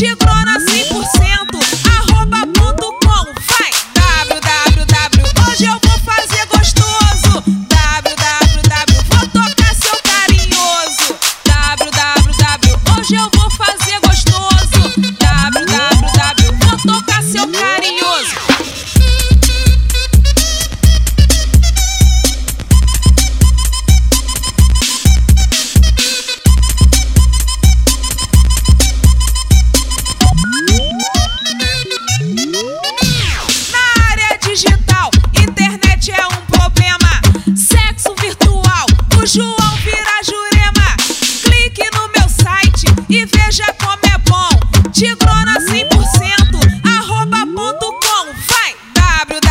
Tigrona 100%. e veja como é bom. Tigrona 100%, arroba.com, vai, www.